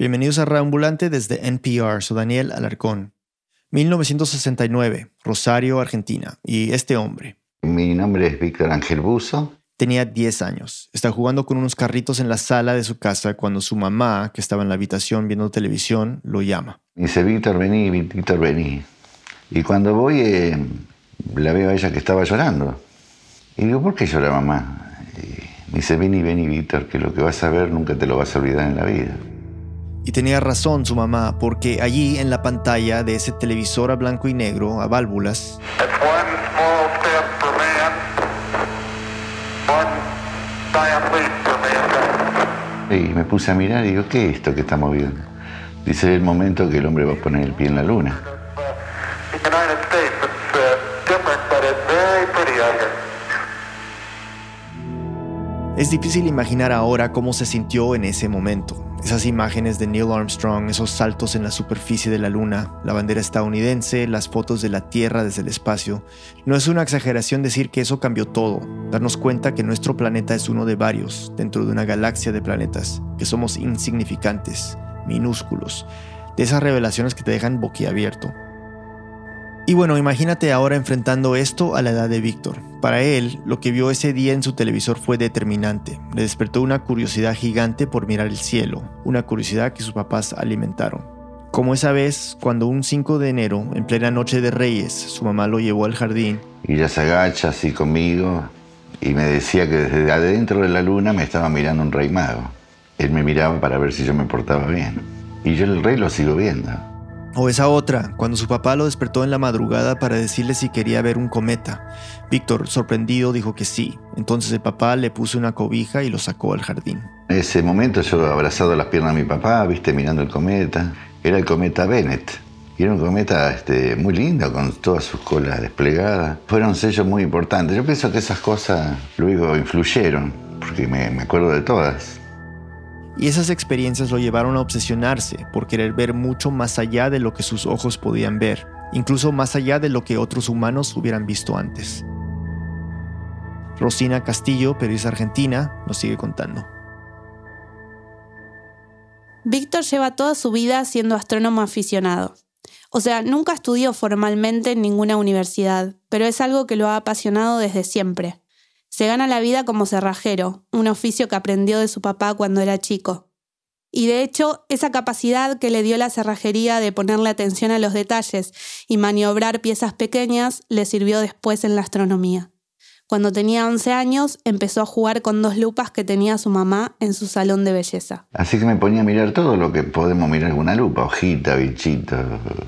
Bienvenidos a Reambulante desde NPR, soy Daniel Alarcón. 1969, Rosario, Argentina. Y este hombre. Mi nombre es Víctor Ángel Buzo. Tenía 10 años. Está jugando con unos carritos en la sala de su casa cuando su mamá, que estaba en la habitación viendo televisión, lo llama. dice, Víctor, vení, Víctor, vení. Y cuando voy, eh, la veo a ella que estaba llorando. Y digo, ¿por qué llora mamá? Y me dice, vení, vení, Víctor, que lo que vas a ver nunca te lo vas a olvidar en la vida. Y tenía razón su mamá, porque allí en la pantalla de ese televisor a blanco y negro, a válvulas, y me puse a mirar y digo, ¿qué es esto que estamos viendo? Dice el momento que el hombre va a poner el pie en la luna. Es difícil imaginar ahora cómo se sintió en ese momento. Esas imágenes de Neil Armstrong, esos saltos en la superficie de la Luna, la bandera estadounidense, las fotos de la Tierra desde el espacio. No es una exageración decir que eso cambió todo, darnos cuenta que nuestro planeta es uno de varios, dentro de una galaxia de planetas, que somos insignificantes, minúsculos, de esas revelaciones que te dejan boquiabierto. Y bueno, imagínate ahora enfrentando esto a la edad de Víctor. Para él, lo que vio ese día en su televisor fue determinante. Le despertó una curiosidad gigante por mirar el cielo, una curiosidad que sus papás alimentaron. Como esa vez, cuando un 5 de enero, en plena noche de Reyes, su mamá lo llevó al jardín. Y ella se agacha así conmigo y me decía que desde adentro de la luna me estaba mirando un rey mago. Él me miraba para ver si yo me portaba bien. Y yo el rey lo sigo viendo. O esa otra, cuando su papá lo despertó en la madrugada para decirle si quería ver un cometa. Víctor, sorprendido, dijo que sí. Entonces el papá le puso una cobija y lo sacó al jardín. En ese momento yo abrazado las piernas de mi papá, viste, mirando el cometa. Era el cometa Bennett. Y era un cometa este, muy lindo, con todas sus colas desplegadas. Fueron sellos muy importantes. Yo pienso que esas cosas luego influyeron, porque me, me acuerdo de todas. Y esas experiencias lo llevaron a obsesionarse por querer ver mucho más allá de lo que sus ojos podían ver, incluso más allá de lo que otros humanos hubieran visto antes. Rosina Castillo, periodista argentina, nos sigue contando. Víctor lleva toda su vida siendo astrónomo aficionado. O sea, nunca estudió formalmente en ninguna universidad, pero es algo que lo ha apasionado desde siempre. Se gana la vida como cerrajero, un oficio que aprendió de su papá cuando era chico. Y de hecho, esa capacidad que le dio la cerrajería de ponerle atención a los detalles y maniobrar piezas pequeñas le sirvió después en la astronomía. Cuando tenía 11 años, empezó a jugar con dos lupas que tenía su mamá en su salón de belleza. Así que me ponía a mirar todo lo que podemos mirar con una lupa, hojita, bichito,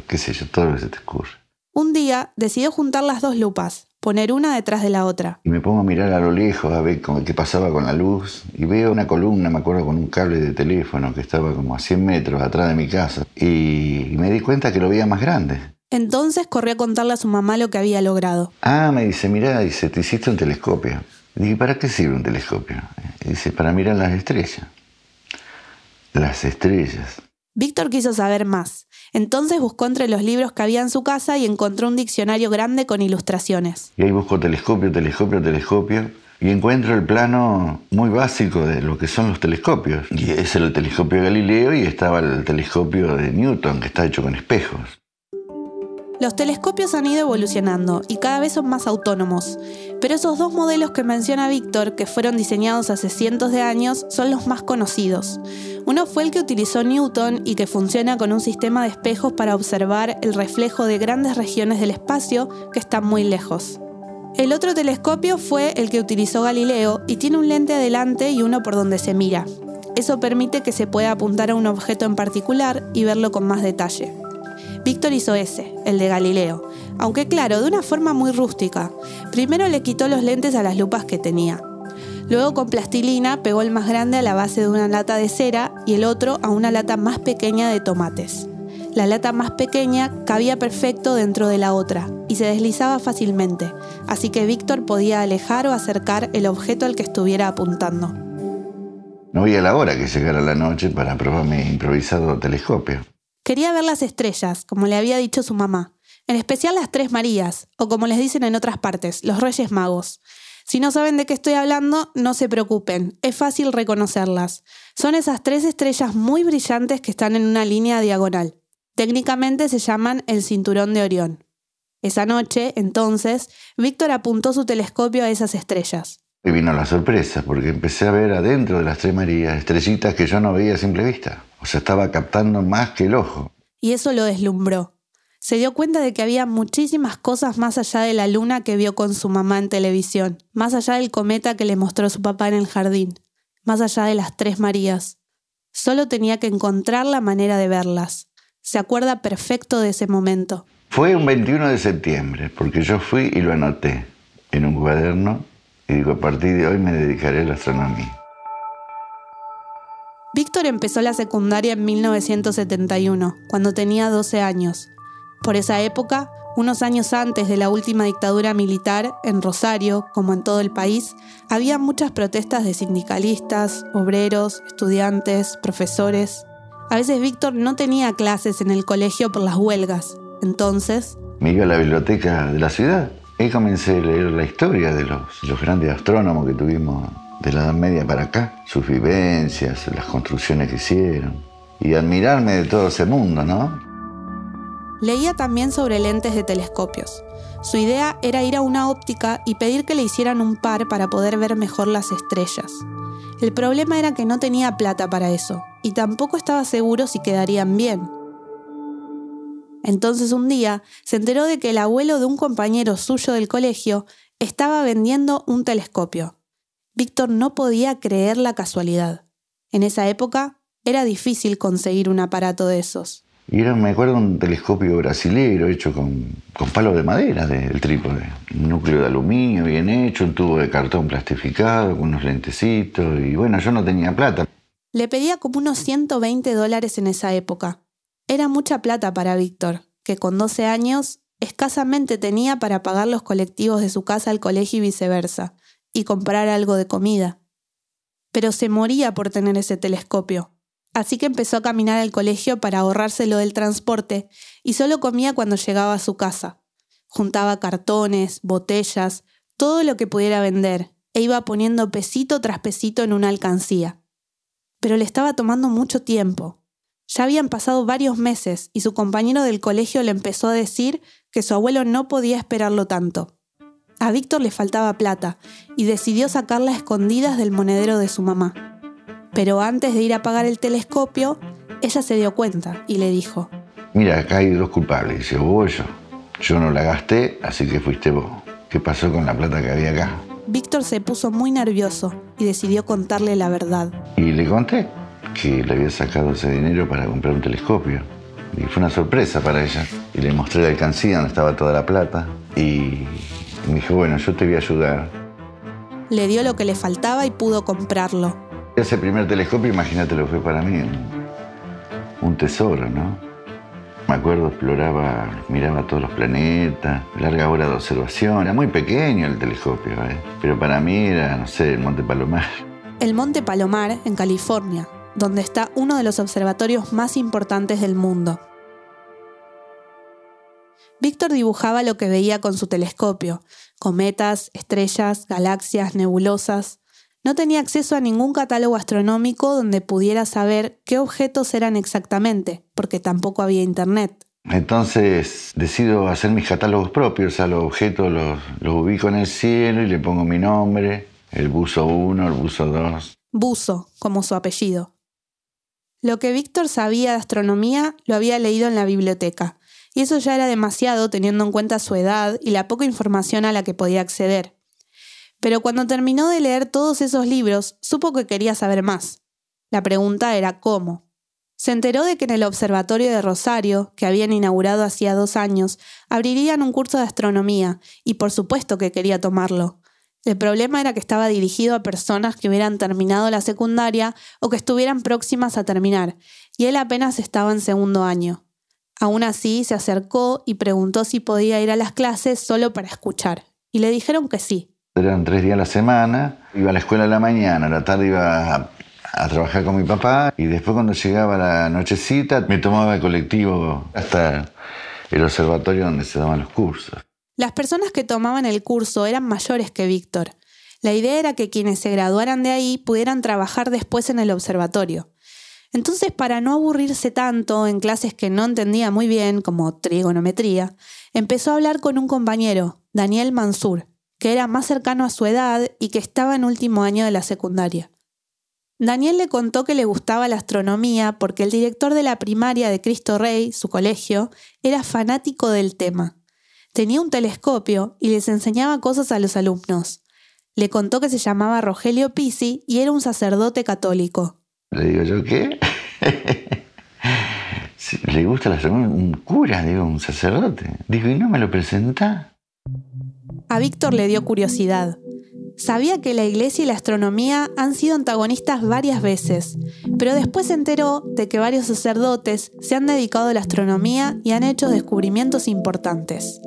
qué sé yo, todo lo que se te ocurre. Un día decidió juntar las dos lupas, poner una detrás de la otra. Y me pongo a mirar a lo lejos a ver qué pasaba con la luz y veo una columna, me acuerdo, con un cable de teléfono que estaba como a 100 metros atrás de mi casa y me di cuenta que lo veía más grande. Entonces corrió a contarle a su mamá lo que había logrado. Ah, me dice, mira, dice, te hiciste un telescopio. Y dije, ¿para qué sirve un telescopio? Y dice, para mirar las estrellas. Las estrellas. Víctor quiso saber más. Entonces buscó entre los libros que había en su casa y encontró un diccionario grande con ilustraciones. Y ahí busco telescopio, telescopio, telescopio. Y encuentro el plano muy básico de lo que son los telescopios. Y es el telescopio de Galileo y estaba el telescopio de Newton, que está hecho con espejos. Los telescopios han ido evolucionando y cada vez son más autónomos, pero esos dos modelos que menciona Víctor, que fueron diseñados hace cientos de años, son los más conocidos. Uno fue el que utilizó Newton y que funciona con un sistema de espejos para observar el reflejo de grandes regiones del espacio que están muy lejos. El otro telescopio fue el que utilizó Galileo y tiene un lente adelante y uno por donde se mira. Eso permite que se pueda apuntar a un objeto en particular y verlo con más detalle. Víctor hizo ese, el de Galileo, aunque claro, de una forma muy rústica. Primero le quitó los lentes a las lupas que tenía. Luego con plastilina pegó el más grande a la base de una lata de cera y el otro a una lata más pequeña de tomates. La lata más pequeña cabía perfecto dentro de la otra y se deslizaba fácilmente, así que Víctor podía alejar o acercar el objeto al que estuviera apuntando. No veía la hora que llegara la noche para probar mi improvisado telescopio. Quería ver las estrellas, como le había dicho su mamá, en especial las Tres Marías, o como les dicen en otras partes, los Reyes Magos. Si no saben de qué estoy hablando, no se preocupen, es fácil reconocerlas. Son esas tres estrellas muy brillantes que están en una línea diagonal. Técnicamente se llaman el cinturón de Orión. Esa noche, entonces, Víctor apuntó su telescopio a esas estrellas. Y vino la sorpresa, porque empecé a ver adentro de las tres Marías estrellitas que yo no veía a simple vista. O sea, estaba captando más que el ojo. Y eso lo deslumbró. Se dio cuenta de que había muchísimas cosas más allá de la luna que vio con su mamá en televisión, más allá del cometa que le mostró su papá en el jardín, más allá de las tres Marías. Solo tenía que encontrar la manera de verlas. Se acuerda perfecto de ese momento. Fue un 21 de septiembre, porque yo fui y lo anoté en un cuaderno y digo, a partir de hoy me dedicaré a la astronomía. Víctor empezó la secundaria en 1971, cuando tenía 12 años. Por esa época, unos años antes de la última dictadura militar, en Rosario, como en todo el país, había muchas protestas de sindicalistas, obreros, estudiantes, profesores. A veces Víctor no tenía clases en el colegio por las huelgas entonces... Me iba a la biblioteca de la ciudad comencé a leer la historia de los, los grandes astrónomos que tuvimos de la Edad Media para acá, sus vivencias, las construcciones que hicieron y admirarme de todo ese mundo, ¿no? Leía también sobre lentes de telescopios. Su idea era ir a una óptica y pedir que le hicieran un par para poder ver mejor las estrellas. El problema era que no tenía plata para eso, y tampoco estaba seguro si quedarían bien. Entonces un día se enteró de que el abuelo de un compañero suyo del colegio estaba vendiendo un telescopio. Víctor no podía creer la casualidad. En esa época era difícil conseguir un aparato de esos. Y era, me acuerdo, un telescopio brasilero hecho con, con palos de madera del trípode. Un núcleo de aluminio bien hecho, un tubo de cartón plastificado, con unos lentecitos. Y bueno, yo no tenía plata. Le pedía como unos 120 dólares en esa época. Era mucha plata para Víctor, que con 12 años escasamente tenía para pagar los colectivos de su casa al colegio y viceversa, y comprar algo de comida. Pero se moría por tener ese telescopio, así que empezó a caminar al colegio para ahorrárselo del transporte y solo comía cuando llegaba a su casa. Juntaba cartones, botellas, todo lo que pudiera vender, e iba poniendo pesito tras pesito en una alcancía. Pero le estaba tomando mucho tiempo, ya habían pasado varios meses y su compañero del colegio le empezó a decir que su abuelo no podía esperarlo tanto. A Víctor le faltaba plata y decidió sacarla a escondidas del monedero de su mamá. Pero antes de ir a pagar el telescopio, ella se dio cuenta y le dijo, Mira, acá hay dos culpables, dice vos yo. Yo no la gasté, así que fuiste vos. ¿Qué pasó con la plata que había acá? Víctor se puso muy nervioso y decidió contarle la verdad. Y le conté que le había sacado ese dinero para comprar un telescopio. Y fue una sorpresa para ella. Y le mostré la alcancía donde estaba toda la plata. Y me dijo, bueno, yo te voy a ayudar. Le dio lo que le faltaba y pudo comprarlo. Ese primer telescopio, imagínate lo que fue para mí, un tesoro, ¿no? Me acuerdo, exploraba, miraba todos los planetas, larga hora de observación. Era muy pequeño el telescopio, ¿eh? pero para mí era, no sé, el Monte Palomar. El Monte Palomar, en California, donde está uno de los observatorios más importantes del mundo. Víctor dibujaba lo que veía con su telescopio, cometas, estrellas, galaxias, nebulosas. No tenía acceso a ningún catálogo astronómico donde pudiera saber qué objetos eran exactamente, porque tampoco había internet. Entonces decido hacer mis catálogos propios, a los objetos los, los ubico en el cielo y le pongo mi nombre, el buzo 1, el buzo 2. Buzo, como su apellido. Lo que Víctor sabía de astronomía lo había leído en la biblioteca, y eso ya era demasiado teniendo en cuenta su edad y la poca información a la que podía acceder. Pero cuando terminó de leer todos esos libros, supo que quería saber más. La pregunta era cómo. Se enteró de que en el Observatorio de Rosario, que habían inaugurado hacía dos años, abrirían un curso de astronomía, y por supuesto que quería tomarlo. El problema era que estaba dirigido a personas que hubieran terminado la secundaria o que estuvieran próximas a terminar, y él apenas estaba en segundo año. Aún así, se acercó y preguntó si podía ir a las clases solo para escuchar, y le dijeron que sí. Eran tres días a la semana, iba a la escuela a la mañana, a la tarde iba a, a trabajar con mi papá, y después cuando llegaba la nochecita me tomaba el colectivo hasta el observatorio donde se daban los cursos. Las personas que tomaban el curso eran mayores que Víctor. La idea era que quienes se graduaran de ahí pudieran trabajar después en el observatorio. Entonces, para no aburrirse tanto en clases que no entendía muy bien, como trigonometría, empezó a hablar con un compañero, Daniel Mansur, que era más cercano a su edad y que estaba en último año de la secundaria. Daniel le contó que le gustaba la astronomía porque el director de la primaria de Cristo Rey, su colegio, era fanático del tema. Tenía un telescopio y les enseñaba cosas a los alumnos. Le contó que se llamaba Rogelio Pisi y era un sacerdote católico. Le digo yo, ¿qué? ¿Le gusta la? Un cura, digo, un sacerdote. Digo, ¿y no me lo presenta? A Víctor le dio curiosidad. Sabía que la iglesia y la astronomía han sido antagonistas varias veces, pero después se enteró de que varios sacerdotes se han dedicado a la astronomía y han hecho descubrimientos importantes.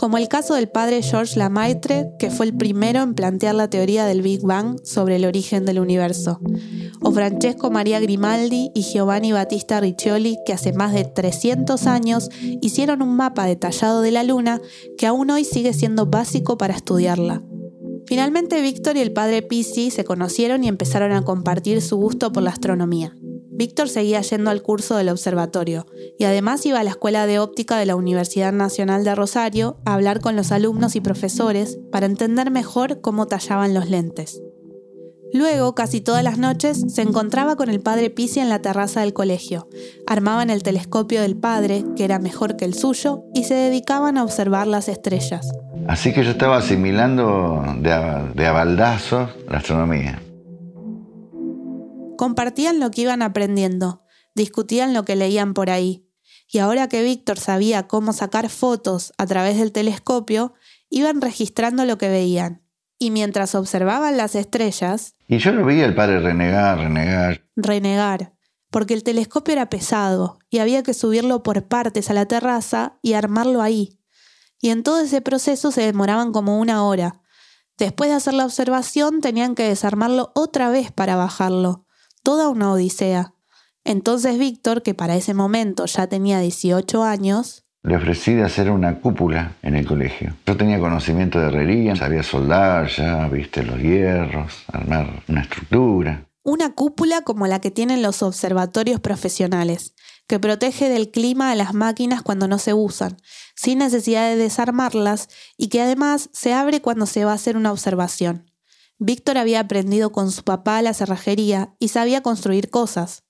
Como el caso del padre Georges Lamaitre, que fue el primero en plantear la teoría del Big Bang sobre el origen del universo, o Francesco Maria Grimaldi y Giovanni Battista Riccioli, que hace más de 300 años hicieron un mapa detallado de la Luna que aún hoy sigue siendo básico para estudiarla. Finalmente Víctor y el padre Pisi se conocieron y empezaron a compartir su gusto por la astronomía. Víctor seguía yendo al curso del observatorio y además iba a la Escuela de Óptica de la Universidad Nacional de Rosario a hablar con los alumnos y profesores para entender mejor cómo tallaban los lentes. Luego, casi todas las noches, se encontraba con el padre Pisi en la terraza del colegio. Armaban el telescopio del padre, que era mejor que el suyo, y se dedicaban a observar las estrellas. Así que yo estaba asimilando de a, de a baldazos la astronomía. Compartían lo que iban aprendiendo, discutían lo que leían por ahí. Y ahora que Víctor sabía cómo sacar fotos a través del telescopio, iban registrando lo que veían. Y mientras observaban las estrellas... Y yo lo veía el padre renegar, renegar. Renegar, porque el telescopio era pesado y había que subirlo por partes a la terraza y armarlo ahí. Y en todo ese proceso se demoraban como una hora. Después de hacer la observación tenían que desarmarlo otra vez para bajarlo. Toda una odisea. Entonces Víctor, que para ese momento ya tenía 18 años, le ofrecí de hacer una cúpula en el colegio. Yo tenía conocimiento de herrería, sabía soldar ya, viste los hierros, armar una estructura. Una cúpula como la que tienen los observatorios profesionales, que protege del clima a las máquinas cuando no se usan, sin necesidad de desarmarlas y que además se abre cuando se va a hacer una observación. Víctor había aprendido con su papá la cerrajería y sabía construir cosas.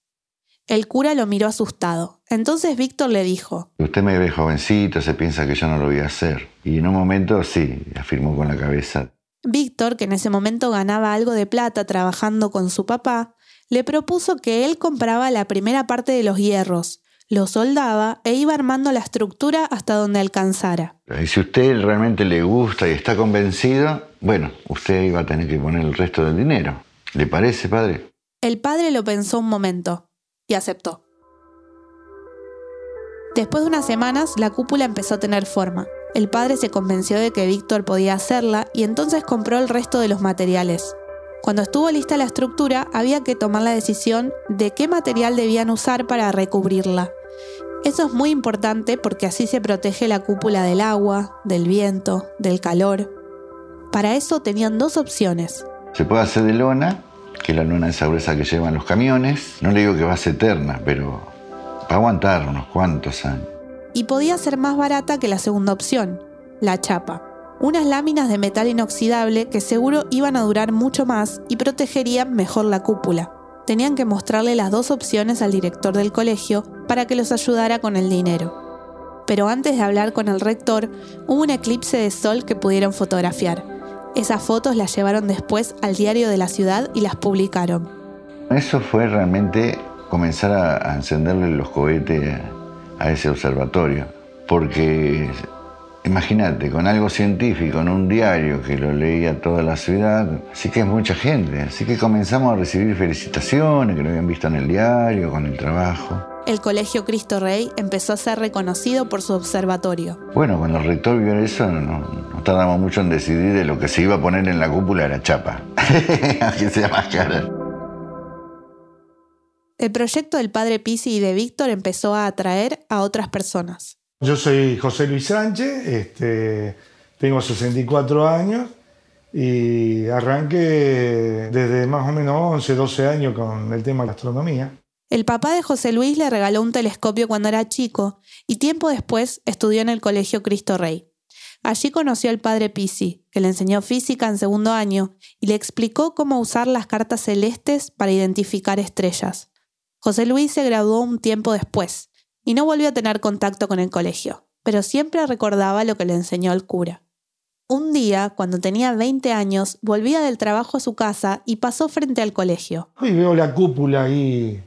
El cura lo miró asustado. Entonces Víctor le dijo, Usted me ve jovencito, se piensa que yo no lo voy a hacer. Y en un momento sí, afirmó con la cabeza. Víctor, que en ese momento ganaba algo de plata trabajando con su papá, le propuso que él compraba la primera parte de los hierros, lo soldaba e iba armando la estructura hasta donde alcanzara. Y si usted realmente le gusta y está convencido, bueno, usted iba a tener que poner el resto del dinero. ¿Le parece, padre? El padre lo pensó un momento y aceptó. Después de unas semanas, la cúpula empezó a tener forma. El padre se convenció de que Víctor podía hacerla y entonces compró el resto de los materiales. Cuando estuvo lista la estructura, había que tomar la decisión de qué material debían usar para recubrirla. Eso es muy importante porque así se protege la cúpula del agua, del viento, del calor. Para eso tenían dos opciones. Se puede hacer de lona que la luna esa gruesa que llevan los camiones. No le digo que va a ser eterna, pero va a aguantar unos cuantos años. Y podía ser más barata que la segunda opción, la chapa. Unas láminas de metal inoxidable que seguro iban a durar mucho más y protegerían mejor la cúpula. Tenían que mostrarle las dos opciones al director del colegio para que los ayudara con el dinero. Pero antes de hablar con el rector, hubo un eclipse de sol que pudieron fotografiar esas fotos las llevaron después al diario de la ciudad y las publicaron. Eso fue realmente comenzar a, encenderle los cohetes a ese observatorio, porque imagínate, con algo científico en un diario que lo leía toda la ciudad, sí que es mucha gente, así que comenzamos a recibir felicitaciones que lo habían visto en el diario, con el trabajo el Colegio Cristo Rey empezó a ser reconocido por su observatorio. Bueno, cuando el rector vio eso, no, tardamos mucho en decidir de lo que se iba a poner en la cúpula era chapa, que sea más cara. El proyecto del padre Pisi y de Víctor empezó a atraer a otras personas. Yo soy José Luis Sánchez, este, tengo 64 años y arranqué desde más o menos 11, 12 años con el tema de la astronomía. El papá de José Luis le regaló un telescopio cuando era chico y tiempo después estudió en el Colegio Cristo Rey. Allí conoció al padre Pisi, que le enseñó física en segundo año y le explicó cómo usar las cartas celestes para identificar estrellas. José Luis se graduó un tiempo después y no volvió a tener contacto con el colegio, pero siempre recordaba lo que le enseñó el cura. Un día, cuando tenía 20 años, volvía del trabajo a su casa y pasó frente al colegio. Y veo la cúpula ahí.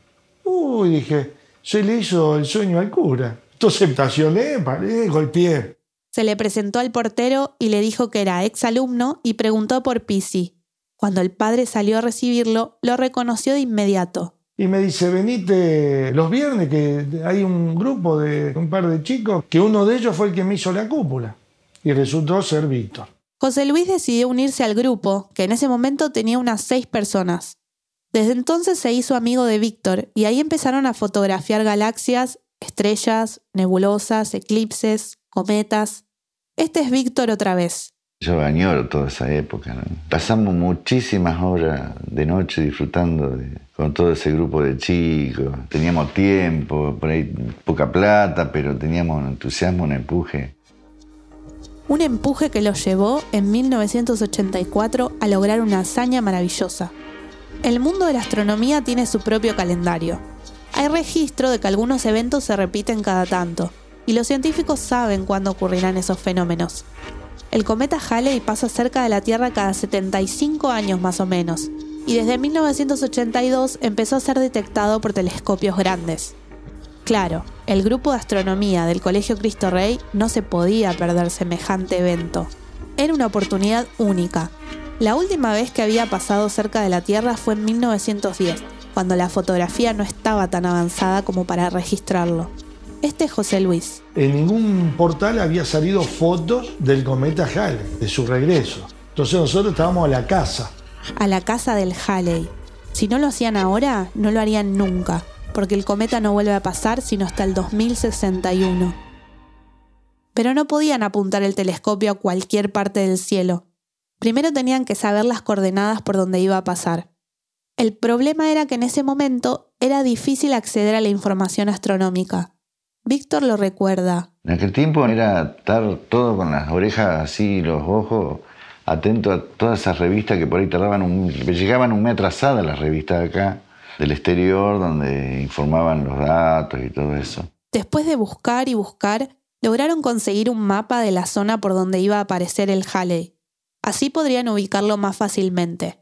Uy, dije, se le hizo el sueño al cura. Entonces estacioné, paré, golpeé. Se le presentó al portero y le dijo que era exalumno y preguntó por Pisi. Cuando el padre salió a recibirlo, lo reconoció de inmediato. Y me dice, venite los viernes, que hay un grupo de un par de chicos, que uno de ellos fue el que me hizo la cúpula y resultó ser Víctor. José Luis decidió unirse al grupo, que en ese momento tenía unas seis personas. Desde entonces se hizo amigo de Víctor y ahí empezaron a fotografiar galaxias, estrellas, nebulosas, eclipses, cometas. Este es Víctor otra vez. Yo añoro toda esa época. Pasamos muchísimas horas de noche disfrutando con todo ese grupo de chicos. Teníamos tiempo, por ahí poca plata, pero teníamos un entusiasmo, un empuje un empuje que los llevó en 1984 a lograr una hazaña maravillosa. El mundo de la astronomía tiene su propio calendario. Hay registro de que algunos eventos se repiten cada tanto, y los científicos saben cuándo ocurrirán esos fenómenos. El cometa Halley pasa cerca de la Tierra cada 75 años más o menos, y desde 1982 empezó a ser detectado por telescopios grandes. Claro, el grupo de astronomía del Colegio Cristo Rey no se podía perder semejante evento. Era una oportunidad única. La última vez que había pasado cerca de la Tierra fue en 1910, cuando la fotografía no estaba tan avanzada como para registrarlo. Este es José Luis. En ningún portal había salido fotos del cometa Halley, de su regreso. Entonces nosotros estábamos a la casa. A la casa del Halley. Si no lo hacían ahora, no lo harían nunca porque el cometa no vuelve a pasar sino hasta el 2061. Pero no podían apuntar el telescopio a cualquier parte del cielo. Primero tenían que saber las coordenadas por donde iba a pasar. El problema era que en ese momento era difícil acceder a la información astronómica. Víctor lo recuerda. En aquel tiempo era estar todo con las orejas así, los ojos, atento a todas esas revistas que por ahí tardaban un, llegaban un mes atrasadas las revistas acá del exterior donde informaban los datos y todo eso. Después de buscar y buscar, lograron conseguir un mapa de la zona por donde iba a aparecer el Halley. Así podrían ubicarlo más fácilmente.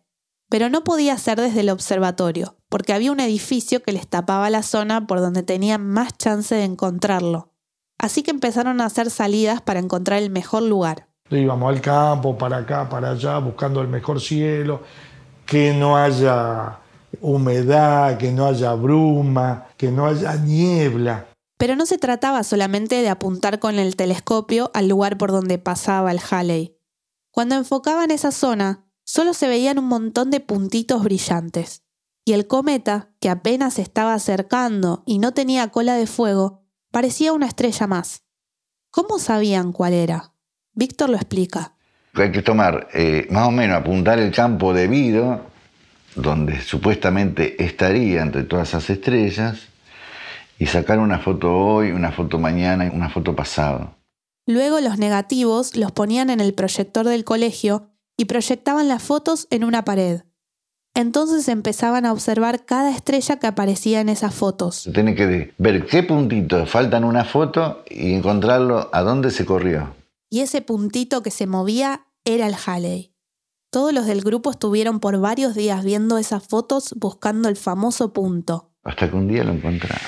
Pero no podía ser desde el observatorio, porque había un edificio que les tapaba la zona por donde tenían más chance de encontrarlo. Así que empezaron a hacer salidas para encontrar el mejor lugar. Íbamos al campo, para acá, para allá, buscando el mejor cielo, que no haya humedad, que no haya bruma, que no haya niebla. Pero no se trataba solamente de apuntar con el telescopio al lugar por donde pasaba el Halley. Cuando enfocaban esa zona, solo se veían un montón de puntitos brillantes. Y el cometa, que apenas estaba acercando y no tenía cola de fuego, parecía una estrella más. ¿Cómo sabían cuál era? Víctor lo explica. Hay que tomar, eh, más o menos, apuntar el campo debido donde supuestamente estaría entre todas esas estrellas y sacar una foto hoy, una foto mañana y una foto pasado. Luego los negativos los ponían en el proyector del colegio y proyectaban las fotos en una pared. Entonces empezaban a observar cada estrella que aparecía en esas fotos. Tiene que ver qué puntito falta en una foto y encontrarlo a dónde se corrió. Y ese puntito que se movía era el Halley. Todos los del grupo estuvieron por varios días viendo esas fotos buscando el famoso punto. Hasta que un día lo encontramos.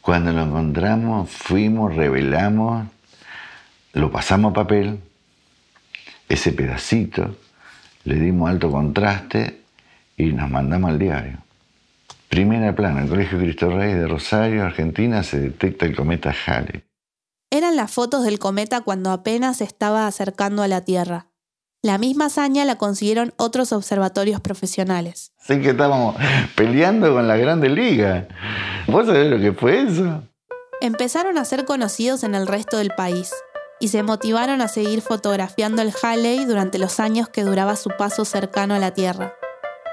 Cuando lo encontramos, fuimos, revelamos, lo pasamos a papel, ese pedacito, le dimos alto contraste y nos mandamos al diario. Primera plana, el Colegio Cristo Rey de Rosario, Argentina, se detecta el cometa Halley. Eran las fotos del cometa cuando apenas se estaba acercando a la Tierra. La misma hazaña la consiguieron otros observatorios profesionales. Sí que estábamos peleando con la Grande Liga. ¿Vos sabés lo que fue eso? Empezaron a ser conocidos en el resto del país. Y se motivaron a seguir fotografiando el Halley durante los años que duraba su paso cercano a la Tierra.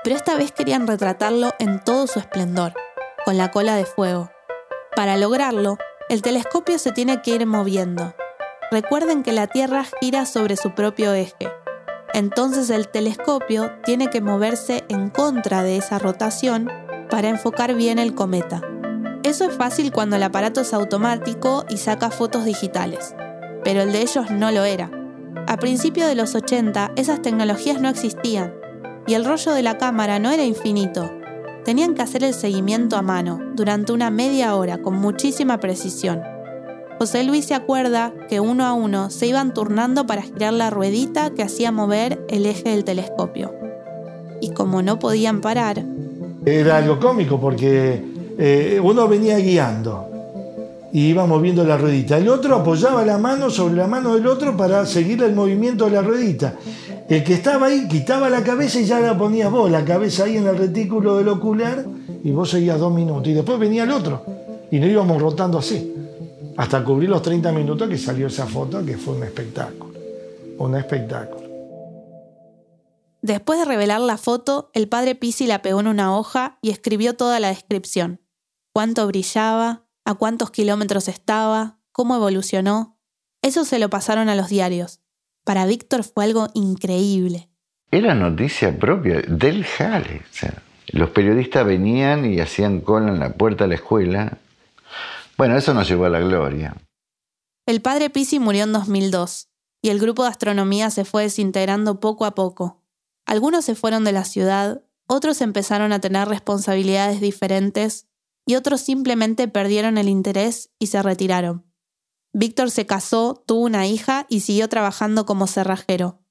Pero esta vez querían retratarlo en todo su esplendor, con la cola de fuego. Para lograrlo, el telescopio se tiene que ir moviendo. Recuerden que la Tierra gira sobre su propio eje. Entonces el telescopio tiene que moverse en contra de esa rotación para enfocar bien el cometa. Eso es fácil cuando el aparato es automático y saca fotos digitales, pero el de ellos no lo era. A principios de los 80 esas tecnologías no existían y el rollo de la cámara no era infinito. Tenían que hacer el seguimiento a mano durante una media hora con muchísima precisión. José Luis se acuerda que uno a uno se iban turnando para girar la ruedita que hacía mover el eje del telescopio. Y como no podían parar... Era algo cómico porque eh, uno venía guiando y iba moviendo la ruedita. El otro apoyaba la mano sobre la mano del otro para seguir el movimiento de la ruedita. El que estaba ahí quitaba la cabeza y ya la ponías vos, la cabeza ahí en el retículo del ocular, y vos seguías dos minutos. Y después venía el otro. Y nos íbamos rotando así. Hasta cubrir los 30 minutos que salió esa foto, que fue un espectáculo. Un espectáculo. Después de revelar la foto, el padre Pisi la pegó en una hoja y escribió toda la descripción cuánto brillaba, a cuántos kilómetros estaba, cómo evolucionó. Eso se lo pasaron a los diarios. Para Víctor fue algo increíble. Era noticia propia del Jale. los periodistas venían y hacían cola en la puerta de la escuela. Bueno, eso nos llevó a la gloria. El padre Pisi murió en 2002 y el grupo de astronomía se fue desintegrando poco a poco. Algunos se fueron de la ciudad, otros empezaron a tener responsabilidades diferentes y otros simplemente perdieron el interés y se retiraron. Víctor se casó, tuvo una hija y siguió trabajando como cerrajero.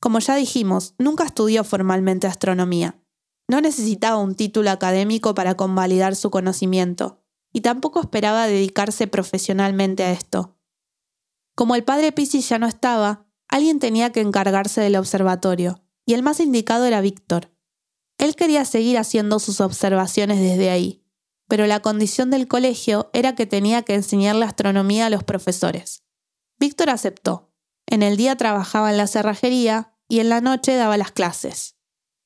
Como ya dijimos, nunca estudió formalmente astronomía. No necesitaba un título académico para convalidar su conocimiento, y tampoco esperaba dedicarse profesionalmente a esto. Como el padre Pisi ya no estaba, alguien tenía que encargarse del observatorio, y el más indicado era Víctor. Él quería seguir haciendo sus observaciones desde ahí, pero la condición del colegio era que tenía que enseñarle astronomía a los profesores. Víctor aceptó. En el día trabajaba en la cerrajería y en la noche daba las clases.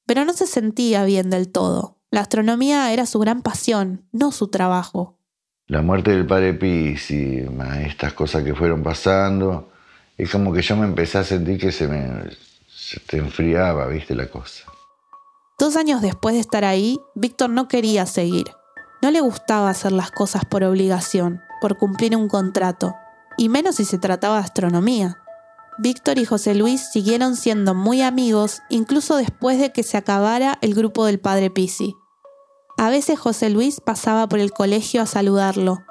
Pero no se sentía bien del todo. La astronomía era su gran pasión, no su trabajo. La muerte del padre Pis y estas cosas que fueron pasando, es como que yo me empecé a sentir que se me se te enfriaba, viste la cosa. Dos años después de estar ahí, Víctor no quería seguir. No le gustaba hacer las cosas por obligación, por cumplir un contrato, y menos si se trataba de astronomía. Víctor y José Luis siguieron siendo muy amigos incluso después de que se acabara el grupo del padre Pisi. A veces José Luis pasaba por el colegio a saludarlo,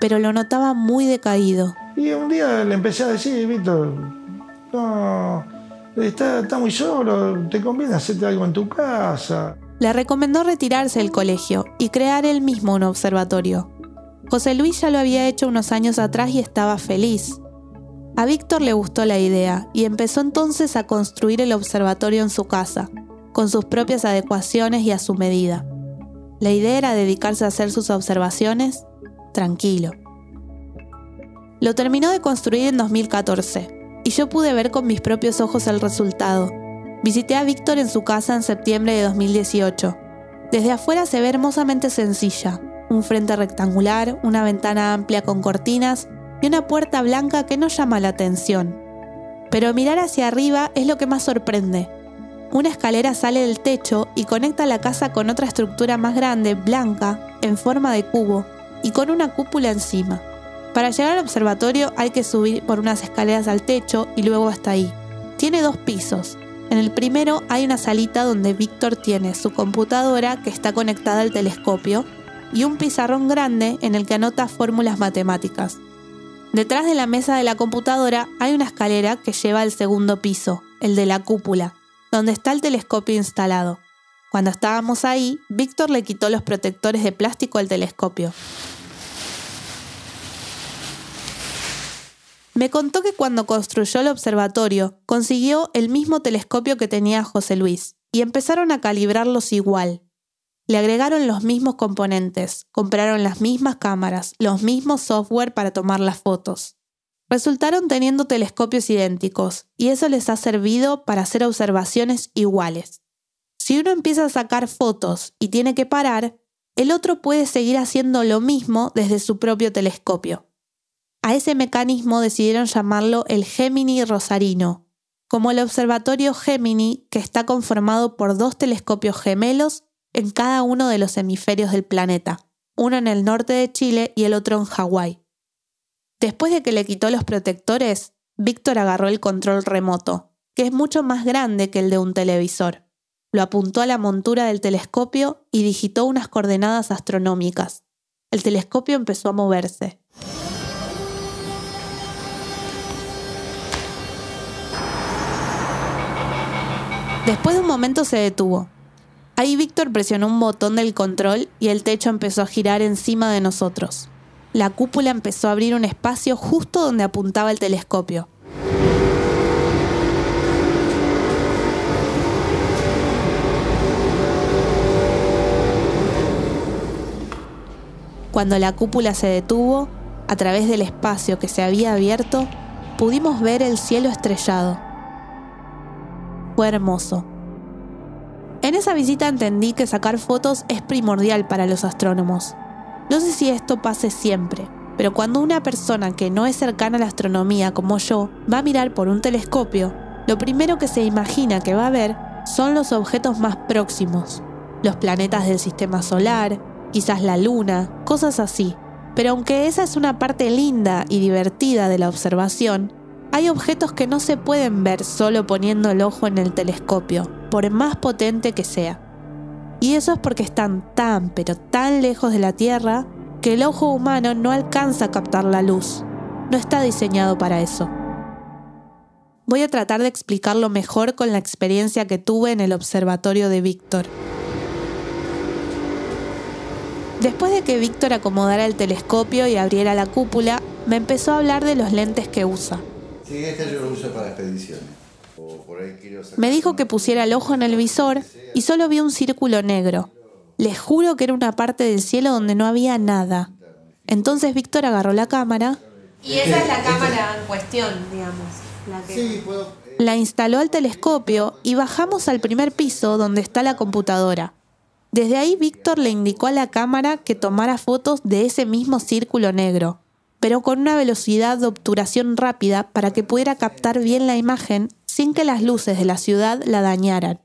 pero lo notaba muy decaído. Y un día le empecé a decir, Víctor, no, está, está muy solo, te conviene hacerte algo en tu casa le recomendó retirarse del colegio y crear él mismo un observatorio. José Luis ya lo había hecho unos años atrás y estaba feliz. A Víctor le gustó la idea y empezó entonces a construir el observatorio en su casa, con sus propias adecuaciones y a su medida. La idea era dedicarse a hacer sus observaciones tranquilo. Lo terminó de construir en 2014 y yo pude ver con mis propios ojos el resultado Visité a Víctor en su casa en septiembre de 2018. Desde afuera se ve hermosamente sencilla, un frente rectangular, una ventana amplia con cortinas y una puerta blanca que no llama la atención. Pero mirar hacia arriba es lo que más sorprende. Una escalera sale del techo y conecta la casa con otra estructura más grande, blanca, en forma de cubo, y con una cúpula encima. Para llegar al observatorio hay que subir por unas escaleras al techo y luego hasta ahí. Tiene dos pisos, en el primero hay una salita donde Víctor tiene su computadora que está conectada al telescopio y un pizarrón grande en el que anota fórmulas matemáticas. Detrás de la mesa de la computadora hay una escalera que lleva al segundo piso, el de la cúpula, donde está el telescopio instalado. Cuando estábamos ahí, Víctor le quitó los protectores de plástico al telescopio. Me contó que cuando construyó el observatorio consiguió el mismo telescopio que tenía José Luis y empezaron a calibrarlos igual. Le agregaron los mismos componentes, compraron las mismas cámaras, los mismos software para tomar las fotos. resultaron teniendo telescopios idénticos y eso les ha servido para hacer observaciones iguales. Si uno empieza a sacar fotos y tiene que parar, el otro puede seguir haciendo lo mismo desde su propio telescopio. A ese mecanismo decidieron llamarlo el Gemini Rosarino, como el observatorio Gemini que está conformado por dos telescopios gemelos en cada uno de los hemisferios del planeta, uno en el norte de Chile y el otro en Hawái. Después de que le quitó los protectores, Víctor agarró el control remoto, que es mucho más grande que el de un televisor. Lo apuntó a la montura del telescopio y digitó unas coordenadas astronómicas. El telescopio empezó a moverse. Después de un momento se detuvo. Ahí Víctor presionó un botón del control y el techo empezó a girar encima de nosotros. La cúpula empezó a abrir un espacio justo donde apuntaba el telescopio. Cuando la cúpula se detuvo, a través del espacio que se había abierto, pudimos ver el cielo estrellado. Fue hermoso. En esa visita entendí que sacar fotos es primordial para los astrónomos. No sé si esto pase siempre, pero cuando una persona que no es cercana a la astronomía como yo va a mirar por un telescopio, lo primero que se imagina que va a ver son los objetos más próximos, los planetas del sistema solar, quizás la luna, cosas así. Pero aunque esa es una parte linda y divertida de la observación, hay objetos que no se pueden ver solo poniendo el ojo en el telescopio, por más potente que sea. Y eso es porque están tan pero tan lejos de la Tierra que el ojo humano no alcanza a captar la luz. No está diseñado para eso. Voy a tratar de explicarlo mejor con la experiencia que tuve en el observatorio de Víctor. Después de que Víctor acomodara el telescopio y abriera la cúpula, me empezó a hablar de los lentes que usa. Sí, este yo lo uso para expediciones. Me dijo que pusiera el ojo en el visor y solo vi un círculo negro. Les juro que era una parte del cielo donde no había nada. Entonces Víctor agarró la cámara. Y esa es la cámara en cuestión, digamos. Sí, puedo... La instaló al telescopio y bajamos al primer piso donde está la computadora. Desde ahí Víctor le indicó a la cámara que tomara fotos de ese mismo círculo negro, pero con una velocidad de obturación rápida para que pudiera captar bien la imagen sin que las luces de la ciudad la dañaran.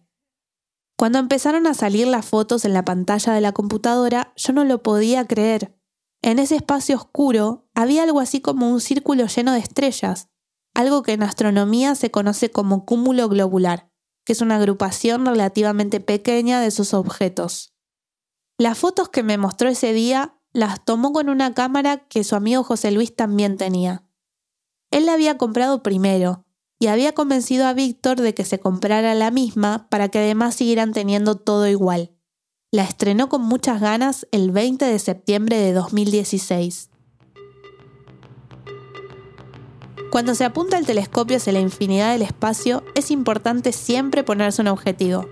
Cuando empezaron a salir las fotos en la pantalla de la computadora, yo no lo podía creer. En ese espacio oscuro había algo así como un círculo lleno de estrellas, algo que en astronomía se conoce como cúmulo globular que es una agrupación relativamente pequeña de sus objetos. Las fotos que me mostró ese día las tomó con una cámara que su amigo José Luis también tenía. Él la había comprado primero y había convencido a Víctor de que se comprara la misma para que además siguieran teniendo todo igual. La estrenó con muchas ganas el 20 de septiembre de 2016. Cuando se apunta el telescopio hacia la infinidad del espacio, es importante siempre ponerse un objetivo.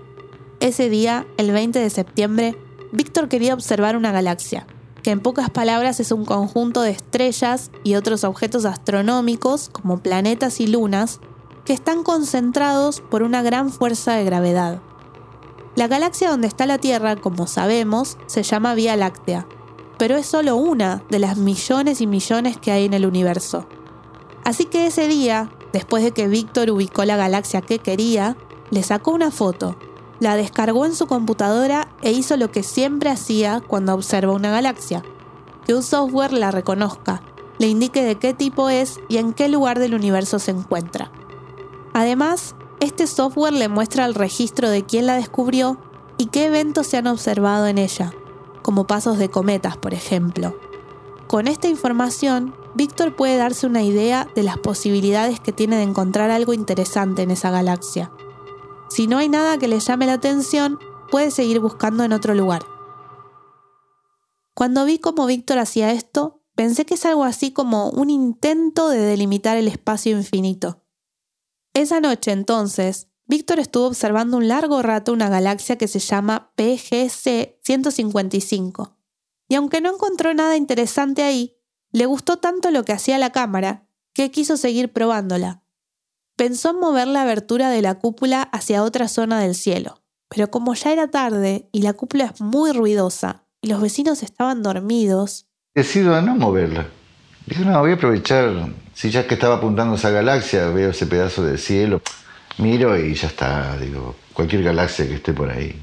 Ese día, el 20 de septiembre, Víctor quería observar una galaxia, que en pocas palabras es un conjunto de estrellas y otros objetos astronómicos, como planetas y lunas, que están concentrados por una gran fuerza de gravedad. La galaxia donde está la Tierra, como sabemos, se llama Vía Láctea, pero es solo una de las millones y millones que hay en el universo. Así que ese día, después de que Víctor ubicó la galaxia que quería, le sacó una foto, la descargó en su computadora e hizo lo que siempre hacía cuando observa una galaxia, que un software la reconozca, le indique de qué tipo es y en qué lugar del universo se encuentra. Además, este software le muestra el registro de quién la descubrió y qué eventos se han observado en ella, como pasos de cometas, por ejemplo. Con esta información, Víctor puede darse una idea de las posibilidades que tiene de encontrar algo interesante en esa galaxia. Si no hay nada que le llame la atención, puede seguir buscando en otro lugar. Cuando vi cómo Víctor hacía esto, pensé que es algo así como un intento de delimitar el espacio infinito. Esa noche entonces, Víctor estuvo observando un largo rato una galaxia que se llama PGC 155. Y aunque no encontró nada interesante ahí, le gustó tanto lo que hacía la cámara que quiso seguir probándola. Pensó en mover la abertura de la cúpula hacia otra zona del cielo, pero como ya era tarde y la cúpula es muy ruidosa y los vecinos estaban dormidos, Decido no moverla. Dije, no, voy a aprovechar, si ya que estaba apuntando a esa galaxia, veo ese pedazo de cielo, miro y ya está, digo, cualquier galaxia que esté por ahí.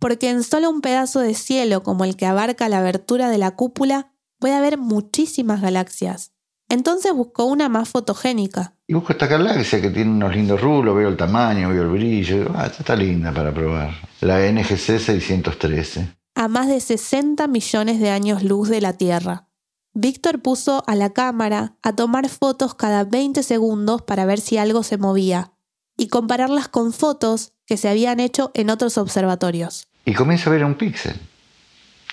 porque en solo un pedazo de cielo como el que abarca la abertura de la cúpula puede haber muchísimas galaxias. Entonces buscó una más fotogénica. Y busco esta galaxia que tiene unos lindos rulos, veo el tamaño, veo el brillo, digo, ah, esta está linda para probar. La NGC 613. a más de 60 millones de años luz de la Tierra. Víctor puso a la cámara a tomar fotos cada 20 segundos para ver si algo se movía y compararlas con fotos que se habían hecho en otros observatorios. Y comienzo a ver un píxel.